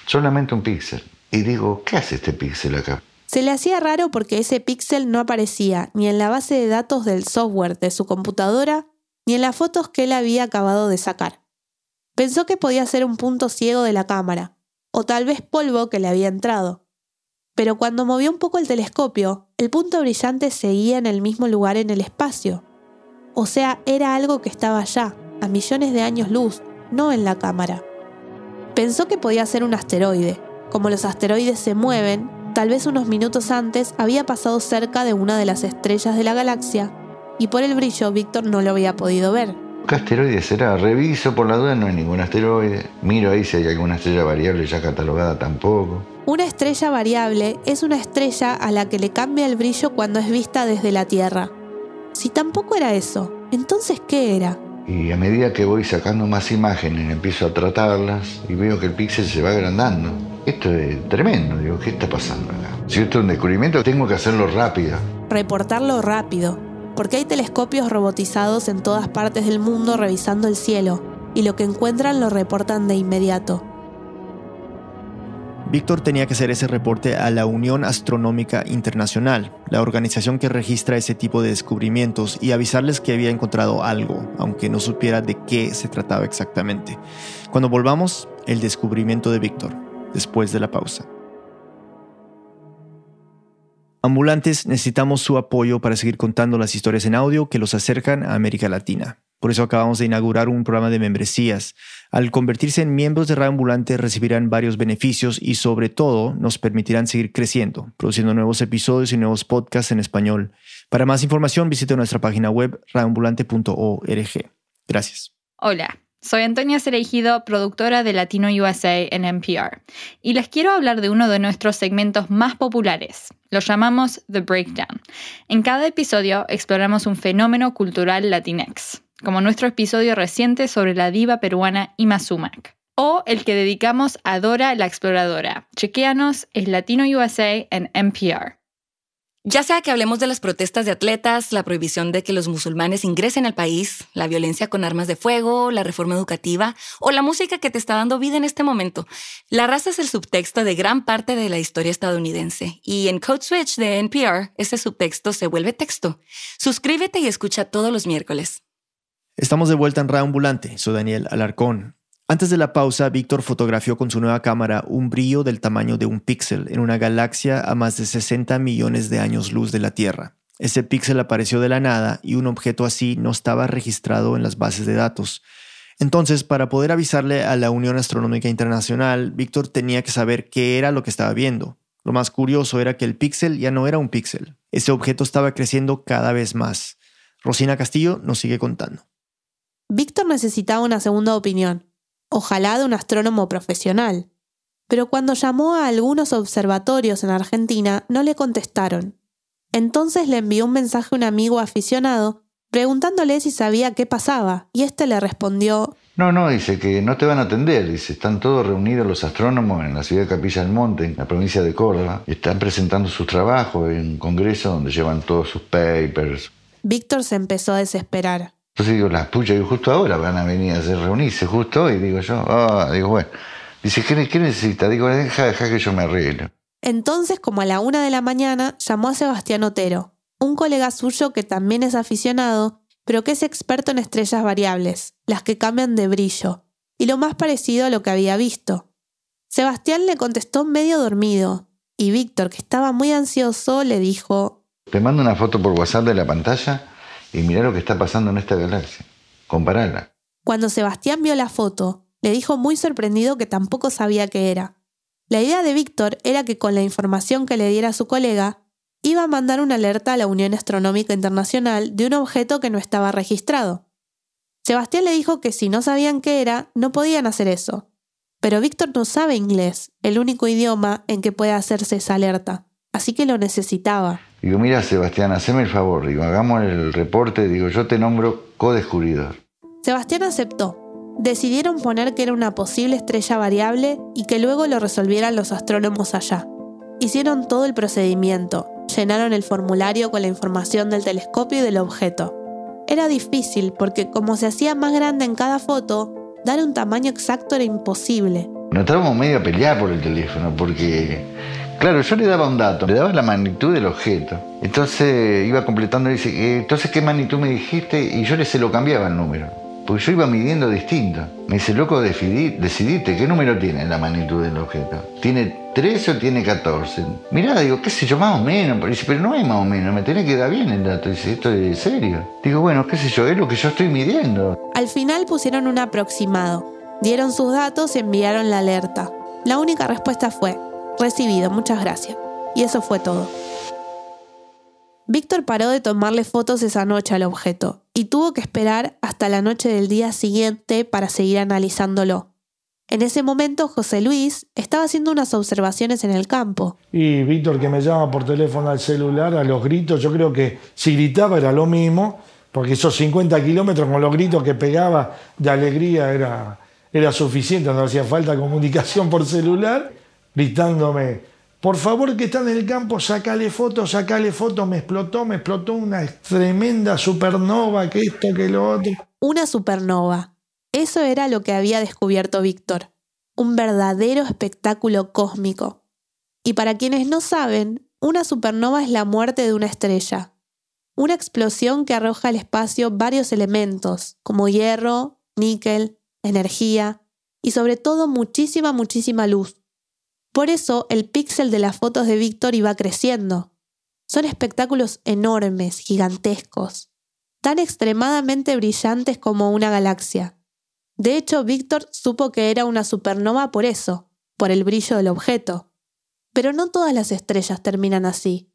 Solamente un píxel. Y digo, ¿qué hace este píxel acá? Se le hacía raro porque ese píxel no aparecía ni en la base de datos del software de su computadora ni en las fotos que él había acabado de sacar. Pensó que podía ser un punto ciego de la cámara, o tal vez polvo que le había entrado. Pero cuando movió un poco el telescopio, el punto brillante seguía en el mismo lugar en el espacio. O sea, era algo que estaba allá, a millones de años luz, no en la cámara. Pensó que podía ser un asteroide. Como los asteroides se mueven, tal vez unos minutos antes había pasado cerca de una de las estrellas de la galaxia, y por el brillo Víctor no lo había podido ver. ¿Qué asteroide será? Reviso por la duda, no hay ningún asteroide. Miro ahí si hay alguna estrella variable ya catalogada tampoco. Una estrella variable es una estrella a la que le cambia el brillo cuando es vista desde la Tierra. Si tampoco era eso, entonces ¿qué era? Y a medida que voy sacando más imágenes, empiezo a tratarlas y veo que el píxel se va agrandando. Esto es tremendo, digo, ¿qué está pasando acá? Si esto es un descubrimiento, tengo que hacerlo rápido. Reportarlo rápido, porque hay telescopios robotizados en todas partes del mundo revisando el cielo, y lo que encuentran lo reportan de inmediato. Víctor tenía que hacer ese reporte a la Unión Astronómica Internacional, la organización que registra ese tipo de descubrimientos, y avisarles que había encontrado algo, aunque no supiera de qué se trataba exactamente. Cuando volvamos, el descubrimiento de Víctor, después de la pausa. Ambulantes, necesitamos su apoyo para seguir contando las historias en audio que los acercan a América Latina. Por eso acabamos de inaugurar un programa de membresías. Al convertirse en miembros de Radio recibirán varios beneficios y sobre todo nos permitirán seguir creciendo, produciendo nuevos episodios y nuevos podcasts en español. Para más información visite nuestra página web radioambulante.org. Gracias. Hola, soy Antonia Cereijido, productora de Latino USA en NPR, y les quiero hablar de uno de nuestros segmentos más populares. Lo llamamos The Breakdown. En cada episodio exploramos un fenómeno cultural latinex, como nuestro episodio reciente sobre la diva peruana Ima Sumac, o el que dedicamos a Dora la Exploradora. Chequéanos, es Latino USA en NPR. Ya sea que hablemos de las protestas de atletas, la prohibición de que los musulmanes ingresen al país, la violencia con armas de fuego, la reforma educativa o la música que te está dando vida en este momento, la raza es el subtexto de gran parte de la historia estadounidense y en Code Switch de NPR ese subtexto se vuelve texto. Suscríbete y escucha todos los miércoles. Estamos de vuelta en Radio Ambulante. Soy Daniel Alarcón. Antes de la pausa, Víctor fotografió con su nueva cámara un brillo del tamaño de un píxel en una galaxia a más de 60 millones de años luz de la Tierra. Ese píxel apareció de la nada y un objeto así no estaba registrado en las bases de datos. Entonces, para poder avisarle a la Unión Astronómica Internacional, Víctor tenía que saber qué era lo que estaba viendo. Lo más curioso era que el píxel ya no era un píxel. Ese objeto estaba creciendo cada vez más. Rosina Castillo nos sigue contando. Víctor necesitaba una segunda opinión, ojalá de un astrónomo profesional. Pero cuando llamó a algunos observatorios en Argentina, no le contestaron. Entonces le envió un mensaje a un amigo aficionado preguntándole si sabía qué pasaba, y éste le respondió No, no, dice que no te van a atender. Dice, están todos reunidos los astrónomos en la ciudad de Capilla del Monte, en la provincia de Córdoba. Están presentando sus trabajos en un congreso donde llevan todos sus papers. Víctor se empezó a desesperar. Entonces digo, las puchas, y justo ahora van a venir a hacer reunirse, justo hoy, digo yo. Ah, digo, bueno. Dice, ¿qué, qué necesita? Digo, deja, deja que yo me arreglo. Entonces, como a la una de la mañana, llamó a Sebastián Otero, un colega suyo que también es aficionado, pero que es experto en estrellas variables, las que cambian de brillo, y lo más parecido a lo que había visto. Sebastián le contestó medio dormido, y Víctor, que estaba muy ansioso, le dijo, Te mando una foto por WhatsApp de la pantalla y mira lo que está pasando en esta galaxia. Comparala. Cuando Sebastián vio la foto, le dijo muy sorprendido que tampoco sabía qué era. La idea de Víctor era que con la información que le diera su colega, iba a mandar una alerta a la Unión Astronómica Internacional de un objeto que no estaba registrado. Sebastián le dijo que si no sabían qué era, no podían hacer eso. Pero Víctor no sabe inglés, el único idioma en que puede hacerse esa alerta, así que lo necesitaba. Digo, mira Sebastián, haceme el favor, digo, hagamos el reporte, digo, yo te nombro co-descubridor. Sebastián aceptó decidieron poner que era una posible estrella variable y que luego lo resolvieran los astrónomos allá. Hicieron todo el procedimiento, llenaron el formulario con la información del telescopio y del objeto. Era difícil porque como se hacía más grande en cada foto, dar un tamaño exacto era imposible. Nos estábamos medio a pelear por el teléfono porque, claro, yo le daba un dato, le daba la magnitud del objeto. Entonces iba completando y dice, eh, entonces qué magnitud me dijiste y yo le se lo cambiaba el número porque yo iba midiendo distinto. Me dice, loco, decidite, ¿qué número tiene la magnitud del objeto? ¿Tiene 13 o tiene 14? Mirá, digo, qué sé yo, más o menos. Pero no hay más o menos, me tiene que dar bien el dato. Dice, esto es serio. Digo, bueno, qué sé yo, es lo que yo estoy midiendo. Al final pusieron un aproximado. Dieron sus datos y enviaron la alerta. La única respuesta fue, recibido, muchas gracias. Y eso fue todo. Víctor paró de tomarle fotos esa noche al objeto y tuvo que esperar hasta la noche del día siguiente para seguir analizándolo. En ese momento José Luis estaba haciendo unas observaciones en el campo. Y Víctor que me llama por teléfono al celular a los gritos, yo creo que si gritaba era lo mismo, porque esos 50 kilómetros con los gritos que pegaba de alegría era, era suficiente, no hacía falta comunicación por celular, gritándome, por favor, que está en el campo, sacale fotos, sacale fotos, me explotó, me explotó una tremenda supernova, que esto, que lo otro. Una supernova. Eso era lo que había descubierto Víctor. Un verdadero espectáculo cósmico. Y para quienes no saben, una supernova es la muerte de una estrella. Una explosión que arroja al espacio varios elementos, como hierro, níquel, energía y sobre todo muchísima, muchísima luz por eso el píxel de las fotos de Víctor iba creciendo. Son espectáculos enormes, gigantescos, tan extremadamente brillantes como una galaxia. De hecho, Víctor supo que era una supernova por eso, por el brillo del objeto. Pero no todas las estrellas terminan así.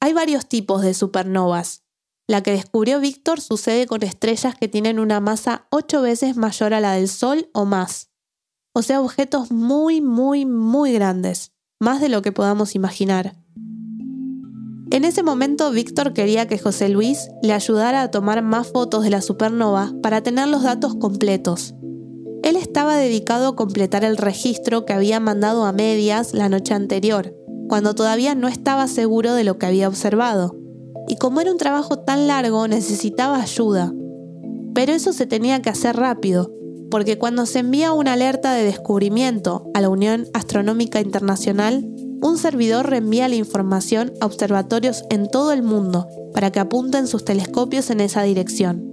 Hay varios tipos de supernovas. La que descubrió Víctor sucede con estrellas que tienen una masa ocho veces mayor a la del Sol o más o sea, objetos muy, muy, muy grandes, más de lo que podamos imaginar. En ese momento, Víctor quería que José Luis le ayudara a tomar más fotos de la supernova para tener los datos completos. Él estaba dedicado a completar el registro que había mandado a medias la noche anterior, cuando todavía no estaba seguro de lo que había observado. Y como era un trabajo tan largo, necesitaba ayuda. Pero eso se tenía que hacer rápido, porque cuando se envía una alerta de descubrimiento a la Unión Astronómica Internacional, un servidor reenvía la información a observatorios en todo el mundo para que apunten sus telescopios en esa dirección.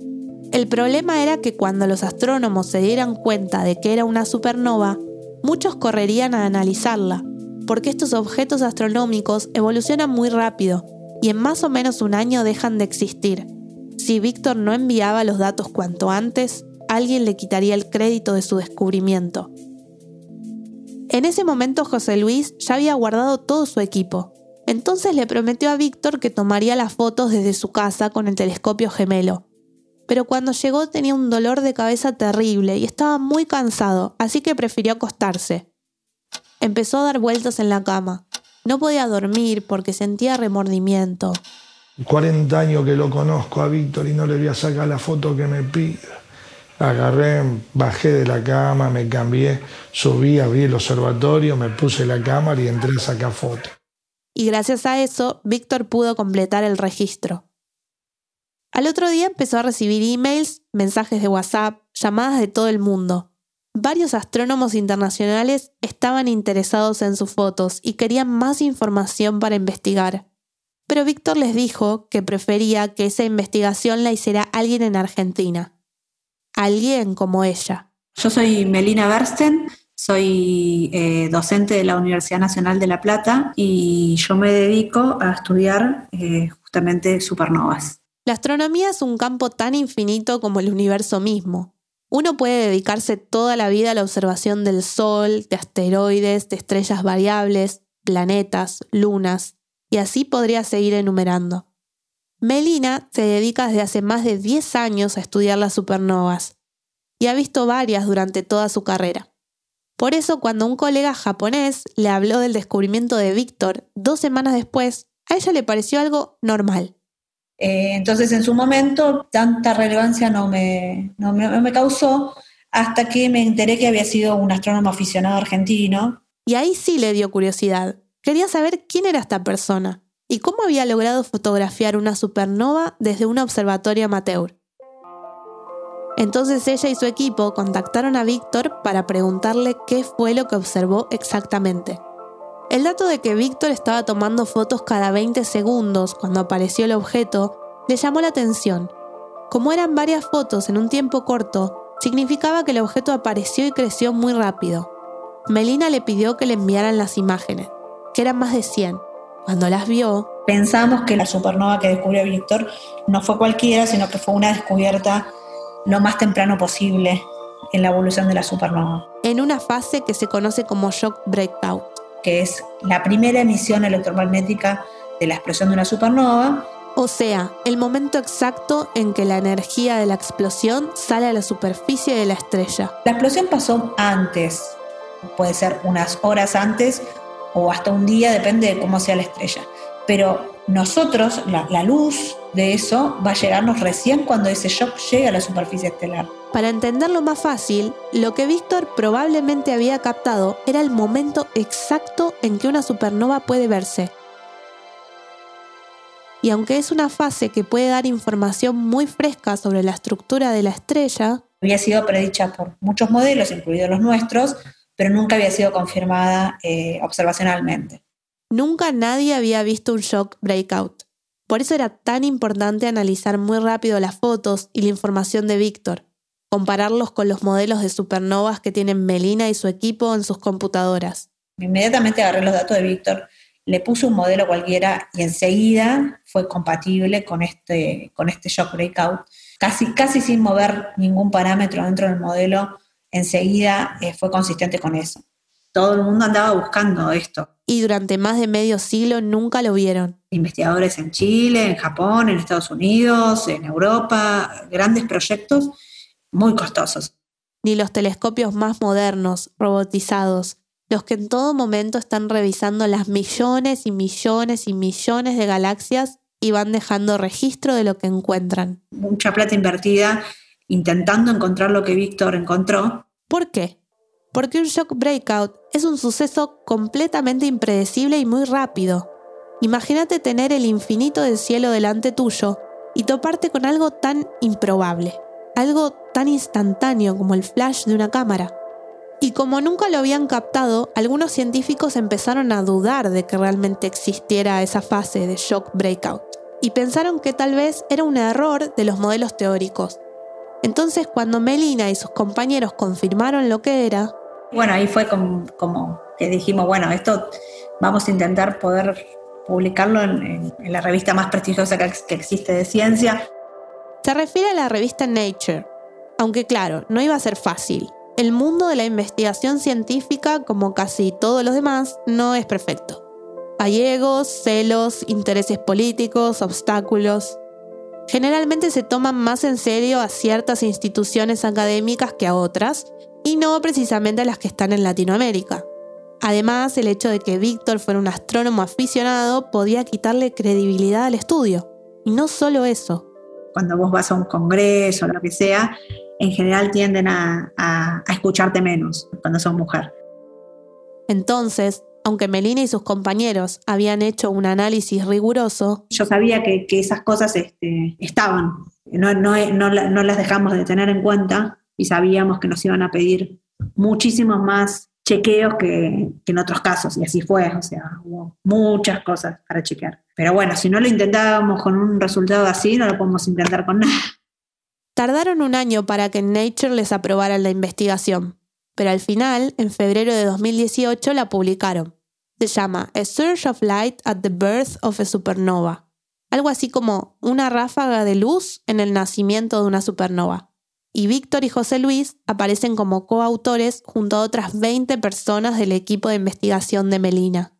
El problema era que cuando los astrónomos se dieran cuenta de que era una supernova, muchos correrían a analizarla, porque estos objetos astronómicos evolucionan muy rápido y en más o menos un año dejan de existir. Si Víctor no enviaba los datos cuanto antes, alguien le quitaría el crédito de su descubrimiento. En ese momento José Luis ya había guardado todo su equipo. Entonces le prometió a Víctor que tomaría las fotos desde su casa con el telescopio gemelo. Pero cuando llegó tenía un dolor de cabeza terrible y estaba muy cansado, así que prefirió acostarse. Empezó a dar vueltas en la cama. No podía dormir porque sentía remordimiento. 40 años que lo conozco a Víctor y no le voy a sacar la foto que me pide. Agarré, bajé de la cama, me cambié, subí, abrí el observatorio, me puse la cámara y entré a sacar fotos. Y gracias a eso, Víctor pudo completar el registro. Al otro día empezó a recibir emails, mensajes de WhatsApp, llamadas de todo el mundo. Varios astrónomos internacionales estaban interesados en sus fotos y querían más información para investigar. Pero Víctor les dijo que prefería que esa investigación la hiciera alguien en Argentina alguien como ella. Yo soy Melina Bersten, Soy eh, docente de la Universidad Nacional de La Plata y yo me dedico a estudiar eh, justamente supernovas. La astronomía es un campo tan infinito como el universo mismo. Uno puede dedicarse toda la vida a la observación del Sol, de asteroides, de estrellas variables, planetas, lunas, y así podría seguir enumerando. Melina se dedica desde hace más de 10 años a estudiar las supernovas y ha visto varias durante toda su carrera. Por eso cuando un colega japonés le habló del descubrimiento de Víctor dos semanas después, a ella le pareció algo normal. Eh, entonces en su momento tanta relevancia no me, no me causó hasta que me enteré que había sido un astrónomo aficionado argentino. Y ahí sí le dio curiosidad. Quería saber quién era esta persona y cómo había logrado fotografiar una supernova desde un observatorio amateur. Entonces ella y su equipo contactaron a Víctor para preguntarle qué fue lo que observó exactamente. El dato de que Víctor estaba tomando fotos cada 20 segundos cuando apareció el objeto le llamó la atención. Como eran varias fotos en un tiempo corto, significaba que el objeto apareció y creció muy rápido. Melina le pidió que le enviaran las imágenes, que eran más de 100. Cuando las vio, pensamos que la supernova que descubrió Víctor no fue cualquiera, sino que fue una descubierta lo más temprano posible en la evolución de la supernova. En una fase que se conoce como shock breakout. Que es la primera emisión electromagnética de la explosión de una supernova. O sea, el momento exacto en que la energía de la explosión sale a la superficie de la estrella. La explosión pasó antes, puede ser unas horas antes o hasta un día, depende de cómo sea la estrella. Pero nosotros, la, luz de eso va a llegarnos recién cuando ese shock llegue a la superficie estelar. Para entenderlo más fácil, lo que Víctor probablemente había captado era el momento exacto en que una supernova puede verse. Y aunque es una fase que puede dar información muy fresca sobre la estructura de la estrella, había sido predicha por muchos modelos, incluidos los nuestros, pero nunca había sido confirmada eh, observacionalmente. Nunca nadie había visto un shock breakout. Por eso era tan importante analizar muy rápido las fotos y la información de Víctor, compararlos con los modelos de supernovas que tienen Melina y su equipo en sus computadoras. Inmediatamente agarré los datos de Víctor, le puse un modelo cualquiera y enseguida fue compatible con este, con este shock breakout. Casi, casi sin mover ningún parámetro dentro del modelo, enseguida eh, fue consistente con eso. Todo el mundo andaba buscando esto y durante más de medio siglo nunca lo vieron. Investigadores en Chile, en Japón, en Estados Unidos, en Europa, grandes proyectos muy costosos. Ni los telescopios más modernos, robotizados, los que en todo momento están revisando las millones y millones y millones de galaxias y van dejando registro de lo que encuentran. Mucha plata invertida intentando encontrar lo que Víctor encontró. ¿Por qué? porque un shock breakout es un suceso completamente impredecible y muy rápido. Imagínate tener el infinito del cielo delante tuyo y toparte con algo tan improbable, algo tan instantáneo como el flash de una cámara. Y como nunca lo habían captado, algunos científicos empezaron a dudar de que realmente existiera esa fase de shock breakout y pensaron que tal vez era un error de los modelos teóricos. Entonces cuando Melina y sus compañeros confirmaron lo que era, bueno, ahí fue como, que dijimos, bueno, esto vamos a intentar poder publicarlo en, la revista más prestigiosa que, que existe de ciencia. Se refiere a la revista Nature, aunque claro, no iba a ser fácil. El mundo de la investigación científica, como casi todos los demás, no es perfecto. Hay egos, celos, intereses políticos, obstáculos. Generalmente se toman más en serio a ciertas instituciones académicas que a otras, y no precisamente a las que están en Latinoamérica. Además, el hecho de que Víctor fuera un astrónomo aficionado podía quitarle credibilidad al estudio. Y no solo eso. Cuando vos vas a un congreso o lo que sea, en general tienden a, escucharte menos cuando sos mujer. Entonces, aunque Melina y sus compañeros habían hecho un análisis riguroso, yo sabía que, esas cosas este, estaban, no, no, las dejamos de tener en cuenta y sabíamos que nos iban a pedir muchísimos más chequeos que, en otros casos, y así fue, o sea, hubo muchas cosas para chequear. Pero bueno, si no lo intentábamos con un resultado así, no lo podemos intentar con nada. Tardaron un año para que Nature les aprobara la investigación. Pero al final, en febrero de 2018, la publicaron. Se llama A Surge of Light at the Birth of a Supernova. Algo así como una ráfaga de luz en el nacimiento de una supernova. Y Víctor y José Luis aparecen como coautores junto a otras 20 personas del equipo de investigación de Melina.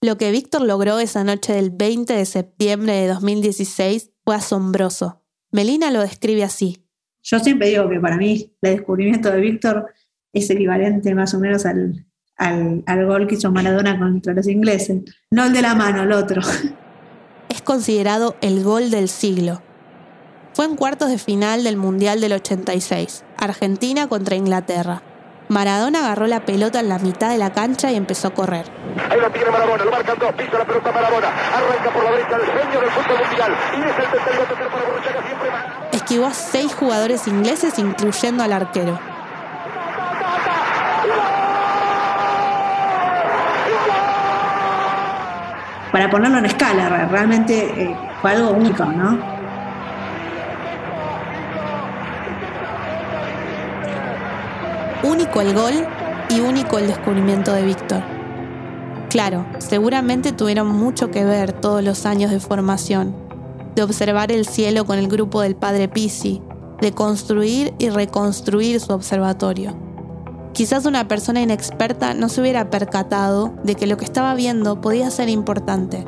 Lo que Víctor logró esa noche del 20 de septiembre de 2016 fue asombroso. Melina lo describe así. Yo siempre digo que para mí el descubrimiento de Víctor es equivalente más o menos al, al, gol que hizo Maradona contra los ingleses. No el de la mano, el otro. Es considerado el gol del siglo. Fue en cuartos de final del Mundial del 86, Argentina contra Inglaterra. Maradona agarró la pelota en la mitad de la cancha y empezó a correr. Ahí lo tiene Maradona, lo marcan dos, pisa la pelota Maradona, arranca por la derecha el genio del fútbol mundial y es el tercero para Borruchaga siempre más. Esquivó a seis jugadores ingleses, incluyendo al arquero. Para ponerlo en escala, realmente eh, fue algo único, ¿no? Único el gol y único el descubrimiento de Víctor. Claro, seguramente tuvieron mucho que ver todos los años de formación, de observar el cielo con el grupo del padre Pisi, de construir y reconstruir su observatorio. Quizás una persona inexperta no se hubiera percatado de que lo que estaba viendo podía ser importante.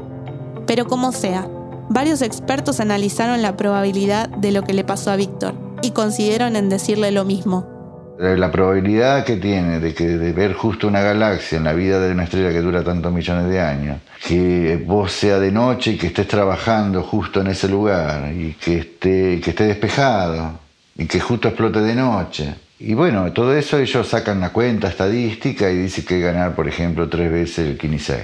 Pero como sea, varios expertos analizaron la probabilidad de lo que le pasó a Víctor y coincidieron en decirle lo mismo. La probabilidad que tiene de, que, de ver justo una galaxia en la vida de una estrella que dura tantos millones de años, que vos sea de noche y que estés trabajando justo en ese lugar y que esté, que esté despejado y que justo explote de noche. Y bueno, todo eso ellos sacan una cuenta estadística y dicen que ganar, por ejemplo, tres veces el Kini 6.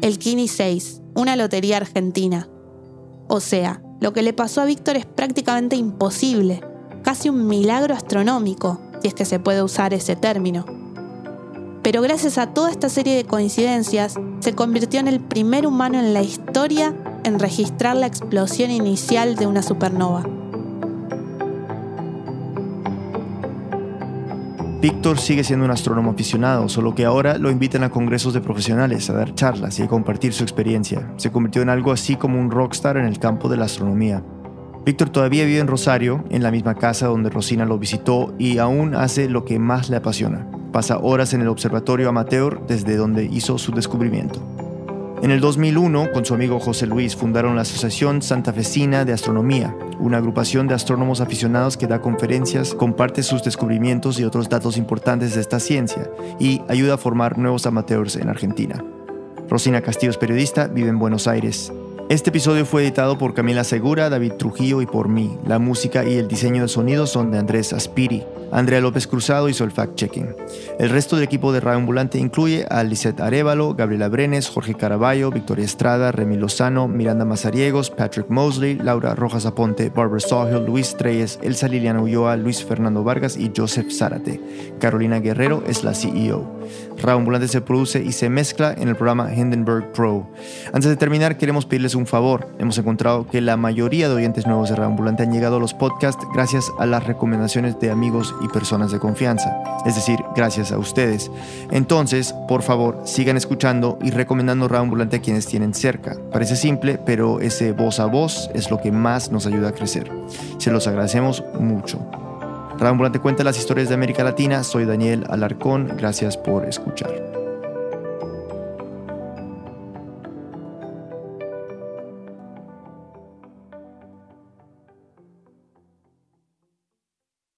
El Kini 6, una lotería argentina. O sea, lo que le pasó a Víctor es prácticamente imposible casi un milagro astronómico, si es que se puede usar ese término. Pero gracias a toda esta serie de coincidencias, se convirtió en el primer humano en la historia en registrar la explosión inicial de una supernova. Víctor sigue siendo un astrónomo aficionado, solo que ahora lo invitan a congresos de profesionales, a dar charlas y a compartir su experiencia. Se convirtió en algo así como un rockstar en el campo de la astronomía. Víctor todavía vive en Rosario, en la misma casa donde Rosina lo visitó y aún hace lo que más le apasiona. Pasa horas en el observatorio amateur desde donde hizo su descubrimiento. En el 2001, con su amigo José Luis, fundaron la Asociación Santafesina de Astronomía, una agrupación de astrónomos aficionados que da conferencias, comparte sus descubrimientos y otros datos importantes de esta ciencia y ayuda a formar nuevos amateurs en Argentina. Rosina Castillo es periodista, vive en Buenos Aires. Este episodio fue editado por Camila Segura, David Trujillo y por mí. La música y el diseño de sonido son de Andrés Aspiri. Andrea López Cruzado hizo el fact-checking. El resto del equipo de Radio Ambulante incluye a Lisette Arevalo, Gabriela Brenes, Jorge Caraballo, Victoria Estrada, Remy Lozano, Miranda Mazariegos, Patrick Mosley, Laura Rojas Aponte, Barbara Sawhill, Luis Treyes, Elsa Liliana Ulloa, Luis Fernando Vargas y Joseph Zárate. Carolina Guerrero es la CEO. Ambulante se produce y se mezcla en el programa Hindenburg Pro. Antes de terminar, queremos pedirles un favor. Hemos encontrado que la mayoría de oyentes nuevos de Ambulante han llegado a los podcasts gracias a las recomendaciones de amigos y personas de confianza, es decir, gracias a ustedes. Entonces, por favor, sigan escuchando y recomendando Ambulante a quienes tienen cerca. Parece simple, pero ese voz a voz es lo que más nos ayuda a crecer. Se los agradecemos mucho. Ambulante cuenta las historias de América Latina. Soy Daniel Alarcón. Gracias por escuchar.